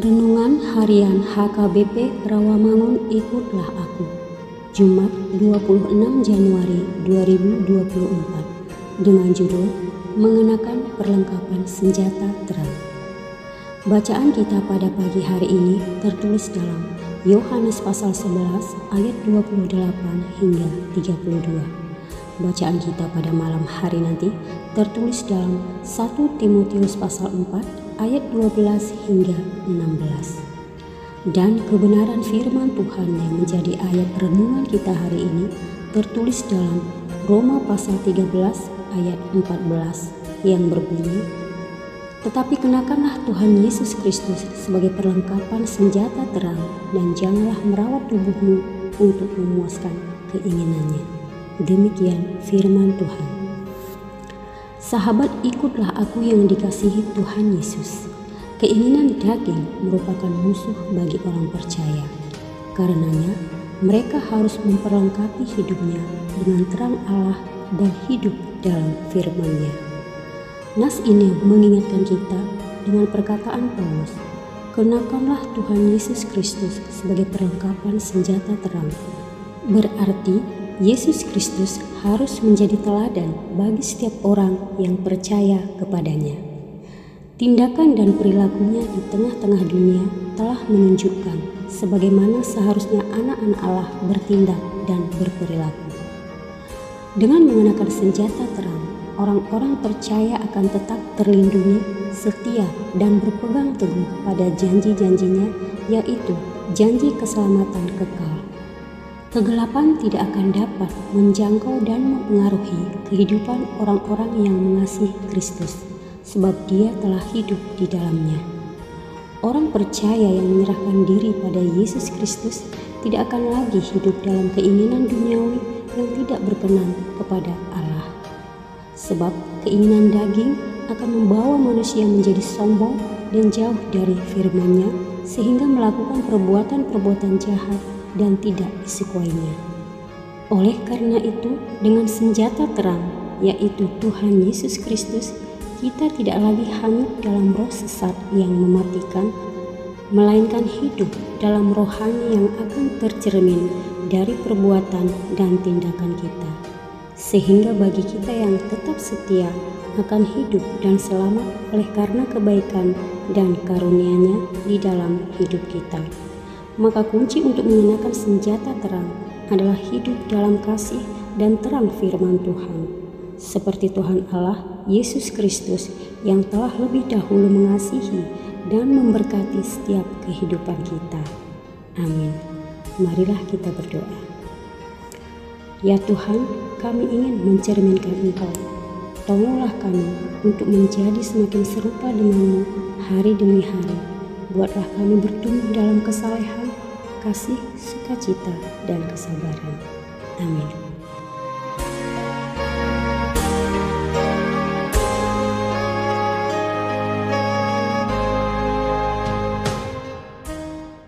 Harian HKBP Rawamangun Ikutlah Aku. Jumat 26 Januari 2024 dengan judul Mengenakan Perlengkapan Senjata Terang. Bacaan kita pada pagi hari ini tertulis dalam Yohanes pasal 11 ayat 28 hingga 32 Bacaan kita pada malam hari nanti tertulis dalam 1 Timotius pasal 4 ayat 12 hingga 16. Dan kebenaran firman Tuhan yang menjadi ayat renungan kita hari ini tertulis dalam Roma pasal 13 ayat 14 yang berbunyi tetapi kenakanlah Tuhan Yesus Kristus sebagai perlengkapan senjata terang dan janganlah merawat tubuhmu untuk memuaskan keinginannya. Demikian firman Tuhan. Sahabat, ikutlah aku yang dikasihi Tuhan Yesus. Keinginan daging merupakan musuh bagi orang percaya. Karenanya, mereka harus memperlengkapi hidupnya dengan terang Allah dan hidup dalam firman-Nya. Nas ini mengingatkan kita dengan perkataan Paulus, Kenakanlah Tuhan Yesus Kristus sebagai perlengkapan senjata terang. Berarti Yesus Kristus harus menjadi teladan bagi setiap orang yang percaya kepadanya. Tindakan dan perilakunya di tengah-tengah dunia telah menunjukkan sebagaimana seharusnya anak-anak Allah bertindak dan berperilaku. Dengan mengenakan senjata terang, orang-orang percaya akan tetap terlindungi, setia, dan berpegang teguh pada janji-janjinya, yaitu janji keselamatan kekal. Kegelapan tidak akan dapat menjangkau dan mempengaruhi kehidupan orang-orang yang mengasihi Kristus, sebab Dia telah hidup di dalamnya. Orang percaya yang menyerahkan diri pada Yesus Kristus tidak akan lagi hidup dalam keinginan duniawi yang tidak berkenan kepada Allah. Sebab keinginan daging akan membawa manusia menjadi sombong dan jauh dari firman-Nya sehingga melakukan perbuatan-perbuatan jahat dan tidak disukuinya. Oleh karena itu, dengan senjata terang, yaitu Tuhan Yesus Kristus, kita tidak lagi hanyut dalam roh sesat yang mematikan, melainkan hidup dalam rohani yang akan tercermin dari perbuatan dan tindakan kita. Sehingga bagi kita yang tetap setia akan hidup dan selamat oleh karena kebaikan dan karunia-Nya di dalam hidup kita maka kunci untuk mengenakan senjata terang adalah hidup dalam kasih dan terang firman Tuhan. Seperti Tuhan Allah, Yesus Kristus yang telah lebih dahulu mengasihi dan memberkati setiap kehidupan kita. Amin. Marilah kita berdoa. Ya Tuhan, kami ingin mencerminkan Engkau. Tolonglah kami untuk menjadi semakin serupa denganmu hari demi hari. Buatlah kami bertumbuh dalam kesalehan kasih, sukacita, dan kesabaran. Amin.